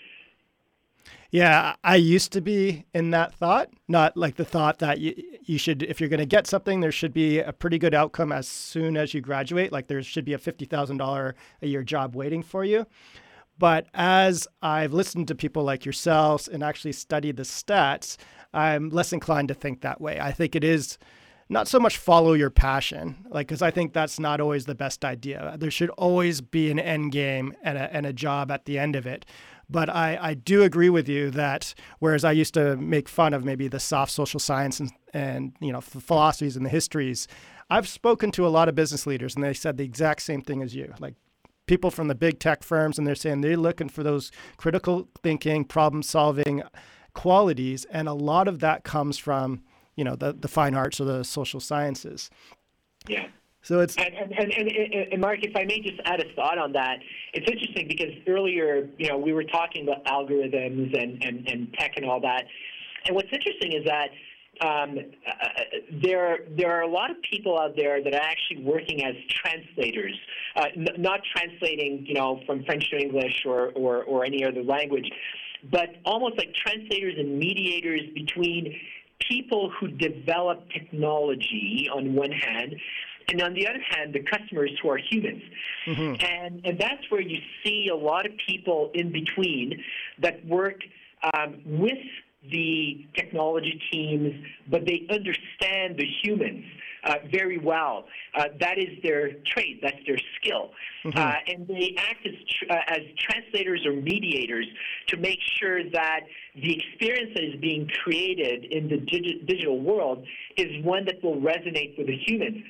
Yeah, I used to be in that thought, not like the thought that you, you should, if you're going to get something, there should be a pretty good outcome as soon as you graduate. Like there should be a $50,000 a year job waiting for you. But as I've listened to people like yourselves and actually studied the stats, I'm less inclined to think that way. I think it is not so much follow your passion, like because I think that's not always the best idea. There should always be an end game and a, and a job at the end of it. But I, I do agree with you that whereas I used to make fun of maybe the soft social science and, and you know philosophies and the histories, I've spoken to a lot of business leaders and they said the exact same thing as you. Like people from the big tech firms and they're saying they're looking for those critical thinking, problem solving qualities, and a lot of that comes from you know the the fine arts or the social sciences. Yeah. So it's and, and, and, and, and Mark, if I may just add a thought on that, it's interesting because earlier, you know, we were talking about algorithms and, and, and tech and all that. And what's interesting is that um, uh, there there are a lot of people out there that are actually working as translators, uh, n- not translating, you know, from French to English or, or, or any other language, but almost like translators and mediators between people who develop technology on one hand, and on the other hand, the customers who are humans. Mm-hmm. And, and that's where you see a lot of people in between that work um, with the technology teams, but they understand the humans uh, very well. Uh, that is their trade, that's their skill. Mm-hmm. Uh, and they act as, tr- uh, as translators or mediators to make sure that the experience that is being created in the digi- digital world is one that will resonate with the humans.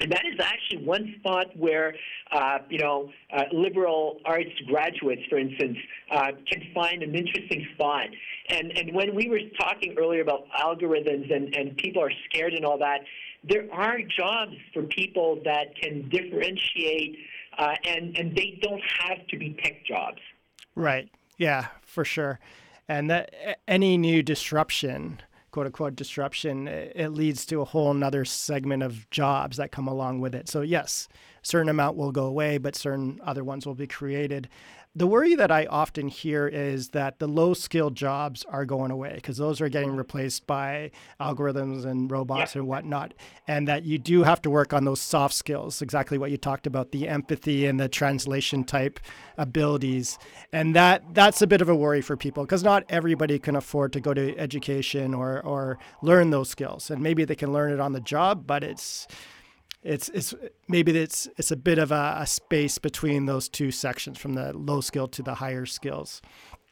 And that is actually one spot where, uh, you know, uh, liberal arts graduates, for instance, uh, can find an interesting spot. And, and when we were talking earlier about algorithms and, and people are scared and all that, there are jobs for people that can differentiate uh, and, and they don't have to be tech jobs. Right. Yeah, for sure. And that any new disruption quote unquote disruption, it leads to a whole nother segment of jobs that come along with it. So yes, certain amount will go away, but certain other ones will be created the worry that I often hear is that the low skilled jobs are going away because those are getting replaced by algorithms and robots yeah. and whatnot. And that you do have to work on those soft skills, exactly what you talked about, the empathy and the translation type abilities. And that that's a bit of a worry for people because not everybody can afford to go to education or, or learn those skills. And maybe they can learn it on the job, but it's it's it's maybe it's it's a bit of a, a, space between those two sections from the low skill to the higher skills.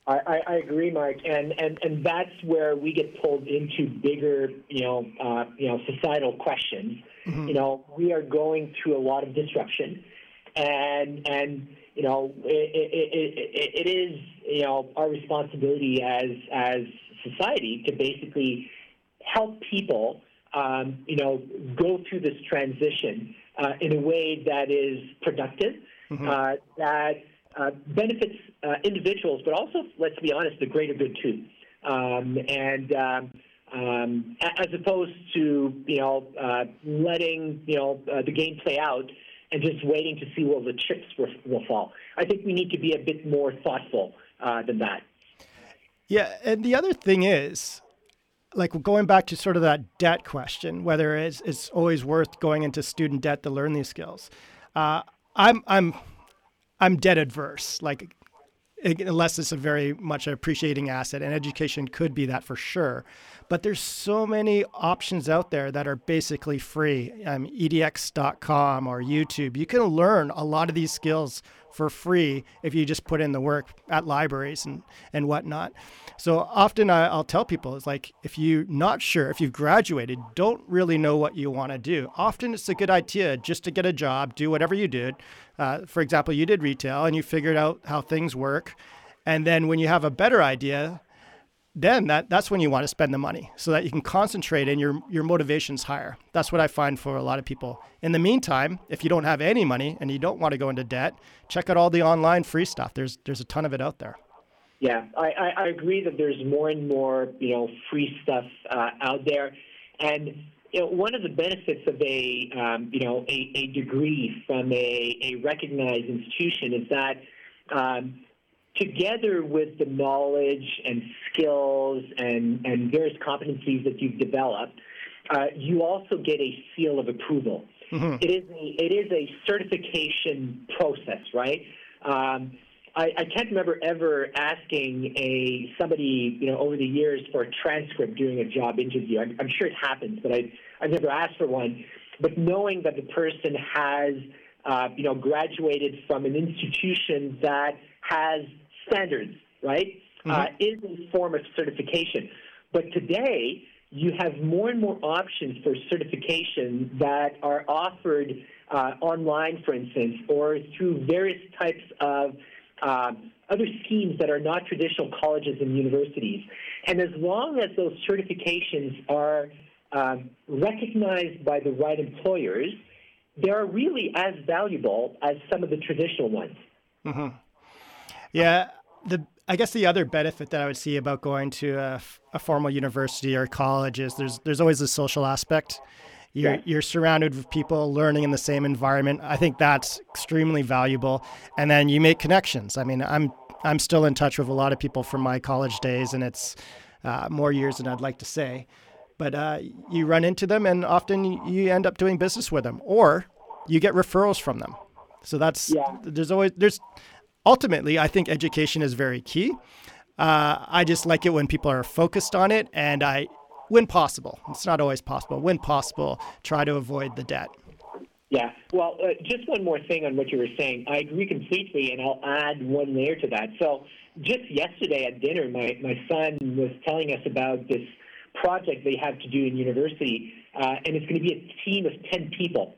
I, I, agree, Mike, and, and and that's where we get pulled into bigger, you know, uh, you know, societal questions. Mm-hmm. You know, we are going through a lot of disruption, and and you know, it, it, it, it is you know our responsibility as as society to basically help people um, you know, go through this transition uh, in a way that is productive, mm-hmm. uh, that uh, benefits uh, individuals, but also, let's be honest, the greater good too. Um, and um, um, as opposed to you know uh, letting you know uh, the game play out and just waiting to see where the chips will, will fall. I think we need to be a bit more thoughtful than that. Yeah, and the other thing is, like going back to sort of that debt question, whether it's, it's always worth going into student debt to learn these skills. Uh, I'm I'm I'm debt adverse. Like unless it's a very much appreciating asset, and education could be that for sure. But there's so many options out there that are basically free. Um, edx.com or YouTube. You can learn a lot of these skills for free if you just put in the work at libraries and, and whatnot. So often I, will tell people it's like if you're not sure, if you've graduated, don't really know what you want to do. Often it's a good idea just to get a job, do whatever you did. Uh, for example, you did retail and you figured out how things work. And then when you have a better idea, then that, that's when you want to spend the money so that you can concentrate and your, your motivation's higher. That's what I find for a lot of people. In the meantime, if you don't have any money and you don't want to go into debt, check out all the online free stuff. There's, there's a ton of it out there. Yeah, I, I, agree that there's more and more, you know, free stuff uh, out there. And you know, one of the benefits of a, um, you know, a, a degree from a, a recognized institution is that um, together with the knowledge and skills and, and various competencies that you've developed, uh, you also get a seal of approval. Mm-hmm. It is a, it is a certification process, right? Um, I, I, can't remember ever asking a somebody you know over the years for a transcript during a job interview. I'm, I'm sure it happens, but I I've never asked for one. But knowing that the person has uh, you know graduated from an institution that has standards, right, mm-hmm. uh, is a form of certification. But today, you have more and more options for certification that are offered uh, online, for instance, or through various types of uh, other schemes that are not traditional colleges and universities. And as long as those certifications are um, recognized by the right employers, they are really as valuable as some of the traditional ones. Mm-hmm. Yeah, the I guess the other benefit that I would see about going to a, a formal university or college is there's there's always a social aspect. You're, yeah. you're surrounded with people learning in the same environment. I think that's extremely valuable. And then you make connections. I mean, I'm I'm still in touch with a lot of people from my college days, and it's uh, more years than I'd like to say. But uh, you run into them, and often you end up doing business with them, or you get referrals from them. So that's yeah. there's always there's ultimately, I think education is very key. Uh, I just like it when people are focused on it, and I, when possible, it's not always possible, when possible, try to avoid the debt. Yeah. Well, uh, just one more thing on what you were saying. I agree completely, and I'll add one layer to that. So, just yesterday at dinner, my, my son was telling us about this project they have to do in university, uh, and it's going to be a team of 10 people.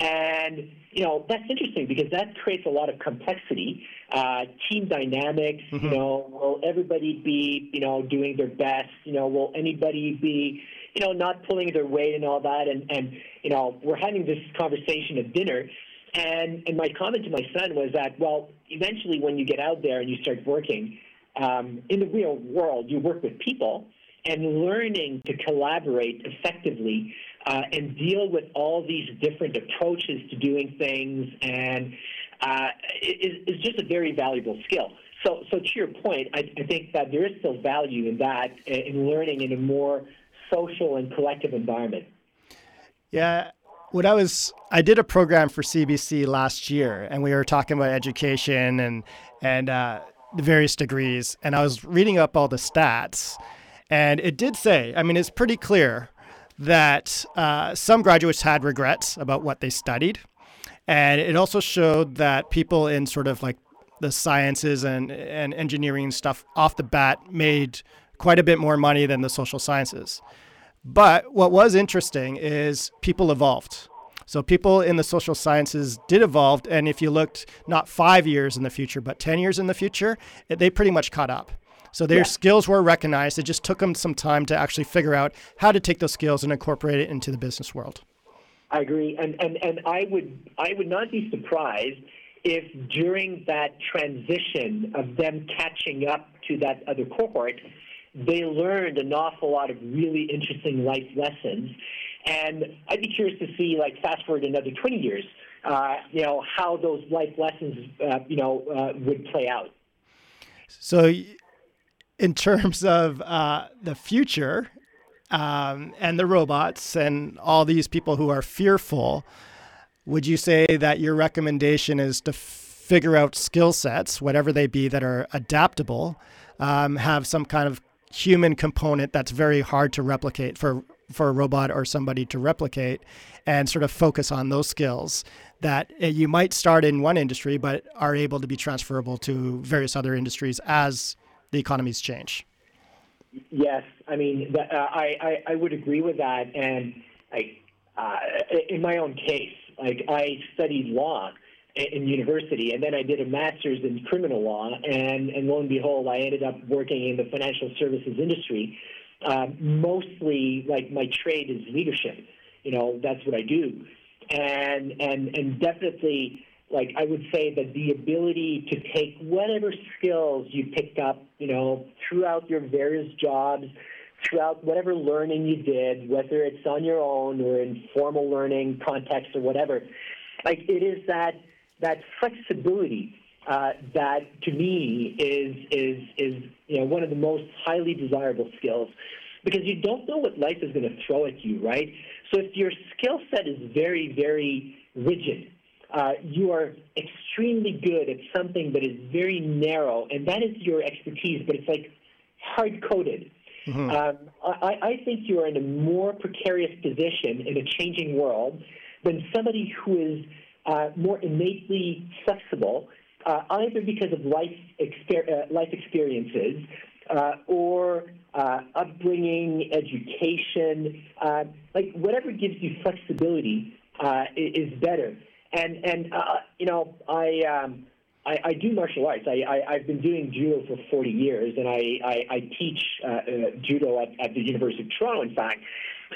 And, you know, that's interesting because that creates a lot of complexity, uh, team dynamics, mm-hmm. you know, will everybody be, you know, doing their best? You know, will anybody be, you know, not pulling their weight and all that? And, and you know, we're having this conversation at dinner. And, and my comment to my son was that, well, eventually when you get out there and you start working um, in the real world, you work with people and learning to collaborate effectively uh, and deal with all these different approaches to doing things and uh, is, is just a very valuable skill. So, so to your point, I, I think that there is still value in that, in learning in a more social and collective environment. Yeah, when I was, I did a program for CBC last year, and we were talking about education and and uh, the various degrees, and I was reading up all the stats, and it did say, I mean, it's pretty clear that uh, some graduates had regrets about what they studied. And it also showed that people in sort of like the sciences and, and engineering stuff off the bat made quite a bit more money than the social sciences. But what was interesting is people evolved. So people in the social sciences did evolve. And if you looked not five years in the future, but 10 years in the future, they pretty much caught up. So their yeah. skills were recognized. It just took them some time to actually figure out how to take those skills and incorporate it into the business world. I agree, and and and I would I would not be surprised if during that transition of them catching up to that other cohort, they learned an awful lot of really interesting life lessons. And I'd be curious to see, like, fast forward another 20 years, uh, you know, how those life lessons, uh, you know, uh, would play out. So in terms of uh, the future um, and the robots and all these people who are fearful, would you say that your recommendation is to figure out skill sets, whatever they be, that are adaptable, um, have some kind of human component that's very hard to replicate for for a robot or somebody to replicate, and sort of focus on those skills that uh, you might start in one industry but are able to be transferable to various other industries as the economies change. Yes, I mean, uh, I, I, I would agree with that. And I, uh, in my own case, like I studied law in university, and then I did a master's in criminal law, and, and lo and behold, I ended up working in the financial services industry. Uh, mostly, like my trade is leadership. You know, that's what I do, and and and definitely like I would say that the ability to take whatever skills you picked up, you know, throughout your various jobs, throughout whatever learning you did, whether it's on your own or in formal learning context or whatever, like it is that that flexibility uh, that to me is is is you know one of the most highly desirable skills because you don't know what life is going to throw at you, right? So if your skill set is very very rigid, uh, you are extremely good at something that is very narrow, and that is your expertise, but it's like hard coded. Mm-hmm. Um, I, I think you are in a more precarious position in a changing world than somebody who is uh, more innately flexible, uh, either because of life, exper- uh, life experiences uh, or uh, upbringing, education, uh, like whatever gives you flexibility is better. And and uh, you know I. Um, I, I, do martial arts. I, I, have been doing judo for 40 years, and I, I, I teach uh, uh, judo at, at the University of Toronto, in fact.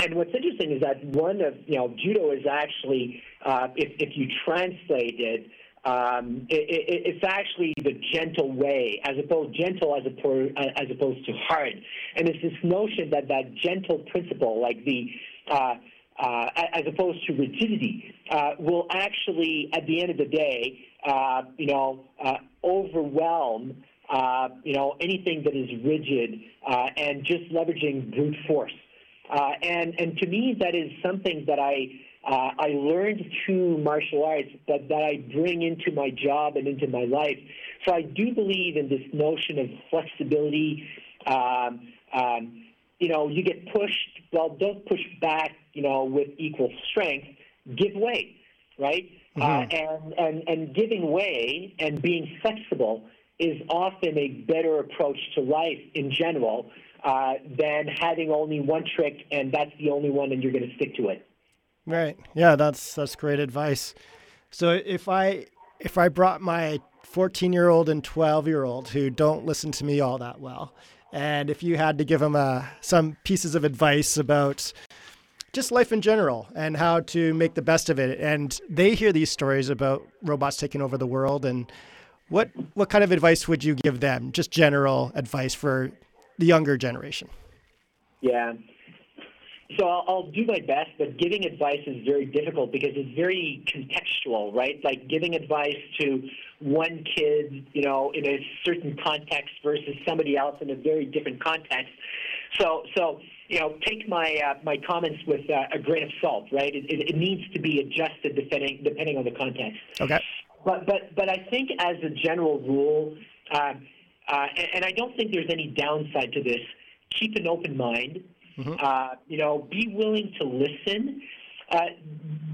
And what's interesting is that one of, you know, judo is actually, uh, if, if you translate it, um, it, it, it's actually the gentle way, as opposed gentle as opposed as opposed to hard. And it's this notion that that gentle principle, like the uh, uh, as opposed to rigidity, uh, will actually, at the end of the day, uh, you know, uh, overwhelm, uh, you know, anything that is rigid uh, and just leveraging brute force. and and to me, that is something that I. I learned through martial arts, but that I bring into my job and into my life. So I do believe in this notion of flexibility. Um, um, you know, you get pushed. Well, don't push back you know, with equal strength, give way, right? Mm-hmm. Uh, and, and, and giving way and being flexible is often a better approach to life in general uh, than having only one trick and that's the only one and you're going to stick to it. Right. Yeah, that's that's great advice. So if I if I brought my 14 year old and 12 year old who don't listen to me all that well, and if you had to give them uh, some pieces of advice about just life in general and how to make the best of it. And they hear these stories about robots taking over the world. And what what kind of advice would you give them? Just general advice for the younger generation. Yeah. So I'll, I'll, do my best, but giving advice is very difficult because it's very contextual, right? Like giving advice to one kid, you know, in a certain context versus somebody else in a very different context. So, so you know, take my uh, my comments with uh, a grain of salt, right? It, it, it, needs to be adjusted depending depending on the context. Okay. But but but I think as a general rule, uh, uh and, and, I don't think there's any downside to this. Keep an open mind. Mm-hmm. Uh, you know, be willing to listen. Uh,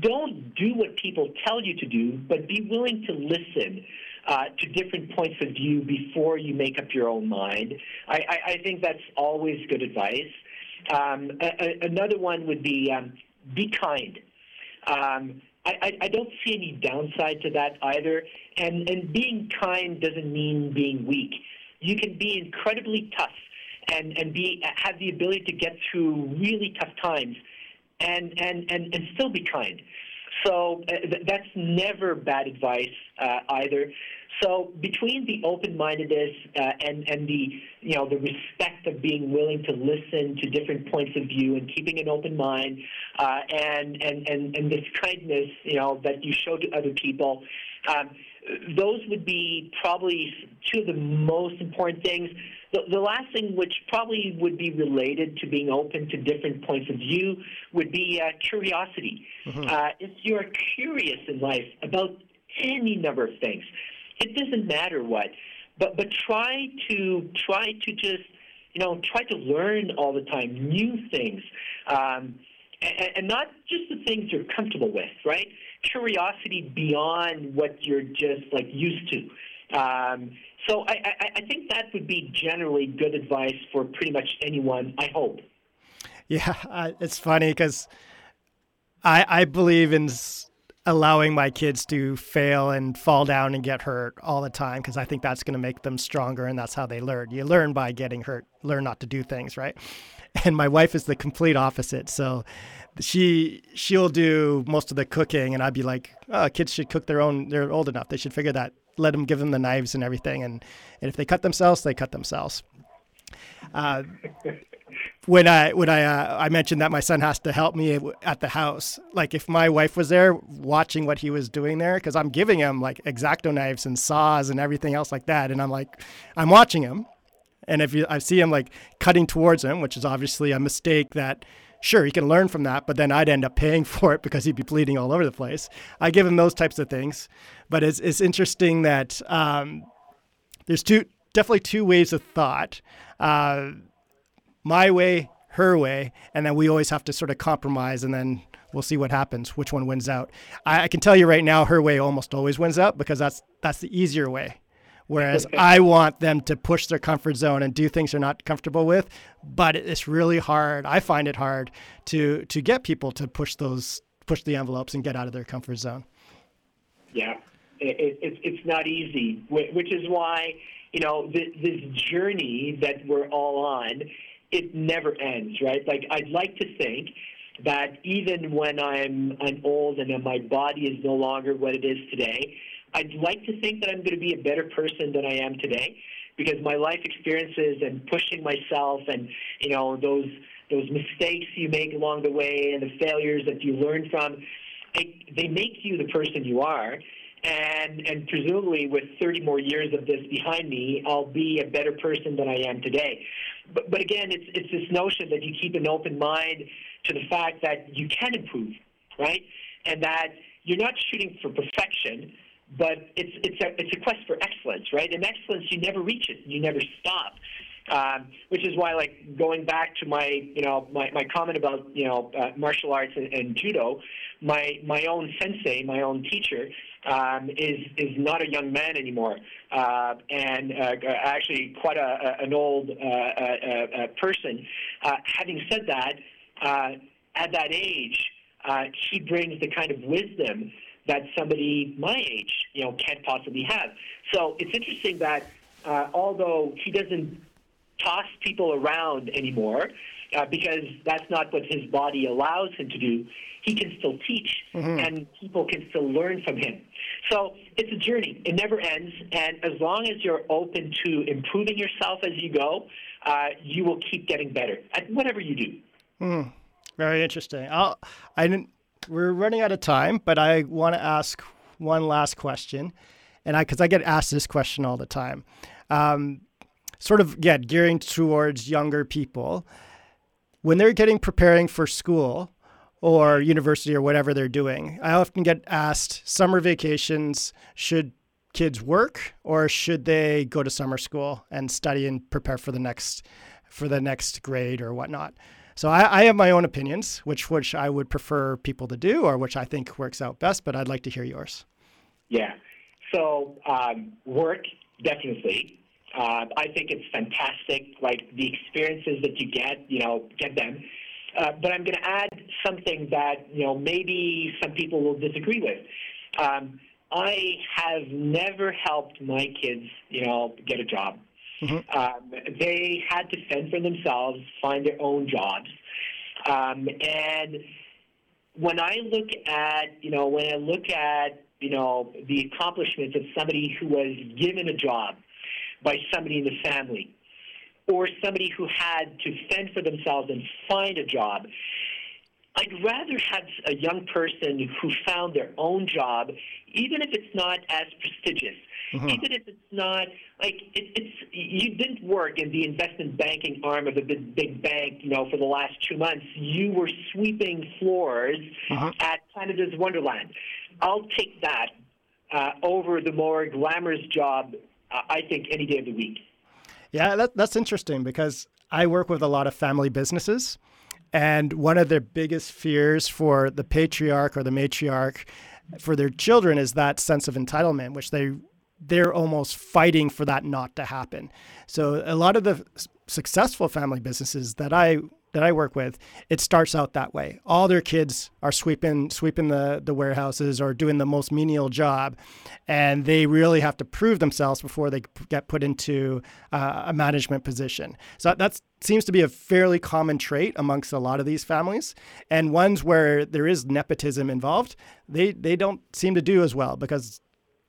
don't do what people tell you to do, but be willing to listen. Uh, to different points of view before you make up your own mind. I, I, I think that's always good advice. Um, a, another one would be um, be kind. Um, I, I, don't see any downside to that either. And, and being kind doesn't mean being weak. You can be incredibly tough and, and be, have the ability to get through really tough times and, and, and, and still be kind. So uh, th- that's never bad advice uh, either. So between the open-mindedness uh, and and the you know the respect of being willing to listen to different points of view and keeping an open mind uh, and and and and this kindness you know that you show to other people. Um, those would be probably two of the most important things. The, the, last thing, which probably would be related to being open to different points of view, would be uh, curiosity. Mm-hmm. Uh, if you're curious in life about any number of things, it doesn't matter what, but but try to try to just you know try to learn all the time new things, um, and, and not just the things you're comfortable with, right? Curiosity beyond what you're just like used to. Um, so I, I, I think that would be generally good advice for pretty much anyone. I hope. Yeah, uh, it's funny because I I believe in allowing my kids to fail and fall down and get hurt all the time because I think that's going to make them stronger and that's how they learn. You learn by getting hurt, learn not to do things, right? And my wife is the complete opposite. So she she'll do most of the cooking and I'd be like, "Oh, kids should cook their own. They're old enough. They should figure that. Let them give them the knives and everything and and if they cut themselves, they cut themselves." Uh, when I when I uh, I mentioned that my son has to help me at the house. Like if my wife was there watching what he was doing there, because I'm giving him like exacto knives and saws and everything else like that, and I'm like I'm watching him, and if you, I see him like cutting towards him, which is obviously a mistake that sure he can learn from that, but then I'd end up paying for it because he'd be bleeding all over the place. I give him those types of things, but it's it's interesting that um, there's two definitely two ways of thought. Uh, my way, her way, and then we always have to sort of compromise and then we'll see what happens, which one wins out. I, I can tell you right now, her way almost always wins out because that's that's the easier way. Whereas I want them to push their comfort zone and do things they're not comfortable with, but it's really hard. I find it hard to to get people to push those push the envelopes and get out of their comfort zone. Yeah, it, it, it's not easy, which is why you know this, this journey that we're all on it never ends, right? Like I'd like to think that even when I'm I'm old and my body is no longer what it is today, I'd like to think that I'm going to be a better person than I am today because my life experiences and pushing myself and you know those those mistakes you make along the way and the failures that you learn from, they make you the person you are. And and presumably with 30 more years of this behind me, I'll be a better person than I am today. But, but again, it's, it's this notion that you keep an open mind to the fact that you can improve, right? And that you're not shooting for perfection, but it's, it's, a, it's a quest for excellence, right? And excellence, you never reach it, you never stop. Um, which is why, like going back to my, you know, my, my comment about, you know, uh, martial arts and, and judo, my my own sensei, my own teacher, um, is is not a young man anymore, uh, and uh, actually quite a, an old uh, uh, uh, person. having said that, at that age, he brings the kind of wisdom that somebody my age, you know, can't possibly have. So it's interesting that although he doesn't toss people around anymore, because that's not what his body allows him to do he can still teach mm-hmm. and people can still learn from him. So it's a journey. It never ends. And as long as you're open to improving yourself as you go, uh, you will keep getting better at whatever you do. Mm, very interesting. I'll, I didn't, we're running out of time, but I want to ask one last question. And I, because I get asked this question all the time, um, sort of, yeah, gearing towards younger people. When they're getting preparing for school, or university or whatever they're doing. I often get asked summer vacations, should kids work or should they go to summer school and study and prepare for the next for the next grade or whatnot? So I, I have my own opinions, which which I would prefer people to do or which I think works out best, but I'd like to hear yours. Yeah. So um, work definitely. Uh, I think it's fantastic. Like the experiences that you get, you know, get them. Uh, but I'm going to add something that you know maybe some people will disagree with. Um, I have never helped my kids, you know, get a job. Mm-hmm. Um, they had to fend for themselves, find their own jobs, um, and when I look at, you know, when I look at, you know, the accomplishments of somebody who was given a job by somebody in the family, or somebody who had to fend for themselves and find a job. I'd rather have a young person who found their own job, even if it's not as prestigious, mm-hmm. even if it's not like it, it's you didn't work in the investment banking arm of a big, big bank, you know, for the last two months. You were sweeping floors uh-huh. at Canada's Wonderland. I'll take that uh, over the more glamorous job. Uh, I think any day of the week. Yeah, that, that's interesting because I work with a lot of family businesses. And one of their biggest fears for the patriarch or the matriarch for their children is that sense of entitlement, which they they're almost fighting for that not to happen. So a lot of the successful family businesses that I that I work with, it starts out that way. All their kids are sweeping sweeping the, the warehouses or doing the most menial job, and they really have to prove themselves before they get put into uh, a management position. So that seems to be a fairly common trait amongst a lot of these families, and ones where there is nepotism involved, they they don't seem to do as well because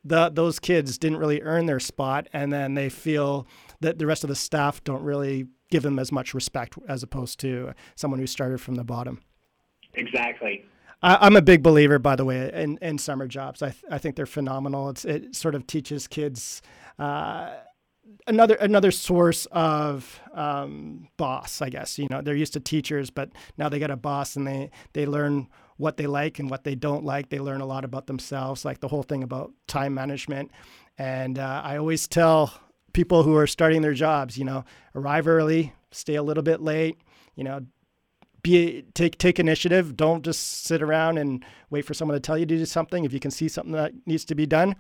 the those kids didn't really earn their spot, and then they feel that the rest of the staff don't really give them as much respect as opposed to someone who started from the bottom. Exactly. I, am a big believer, by the way, in, in summer jobs. I, th- I think they're phenomenal. It's, it sort of teaches kids uh, another another source of um, boss. I guess you know they're used to teachers, but now they got a boss, and they they learn what they like and what they don't like. They learn a lot about themselves, like the whole thing about time management. And uh, I always tell people who are starting their jobs, you know, arrive early, stay a little bit late, you know, be take take initiative. Don't just sit around and wait for someone to tell you to do something. If you can see something that needs to be done,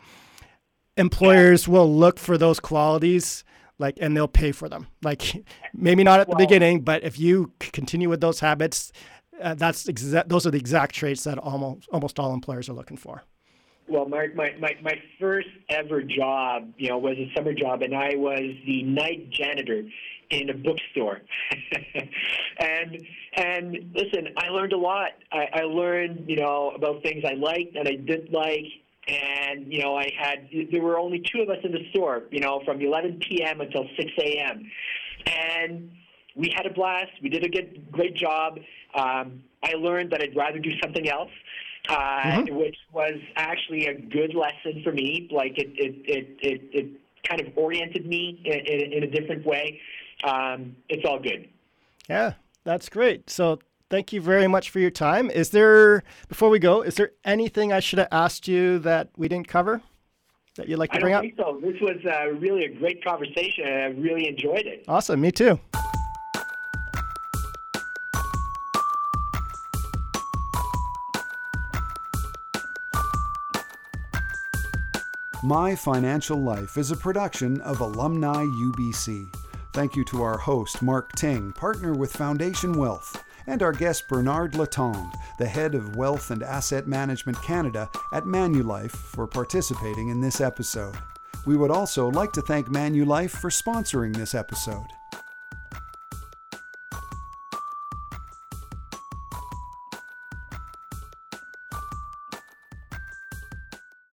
employers yeah. will look for those qualities like and they'll pay for them. Like maybe not at well, the beginning, but if you continue with those habits, uh, that's exa- those are the exact traits that almost almost all employers are looking for. Well, Mark, my, my, my first ever job, you know, was a summer job, and I was the night janitor in a bookstore. and and listen, I learned a lot. I, I learned, you know, about things I liked and I didn't like. And you know, I had there were only two of us in the store, you know, from 11 p.m. until 6 a.m. And we had a blast. We did a good, great job. Um, I learned that I'd rather do something else, uh, mm-hmm. which was actually a good lesson for me. Like it, it, it, it, it kind of oriented me in, in, in a different way um, it's all good. Yeah, that's great. So thank you very much for your time. Is there, before we go, is there anything I should have asked you that we didn't cover that you'd like to I bring up? so. This was uh, really a great conversation, and I really enjoyed it. Awesome. Me too. My Financial Life is a production of Alumni UBC. Thank you to our host, Mark Ting, partner with Foundation Wealth, and our guest, Bernard Letendre, the head of Wealth and Asset Management Canada at Manulife, for participating in this episode. We would also like to thank Manulife for sponsoring this episode.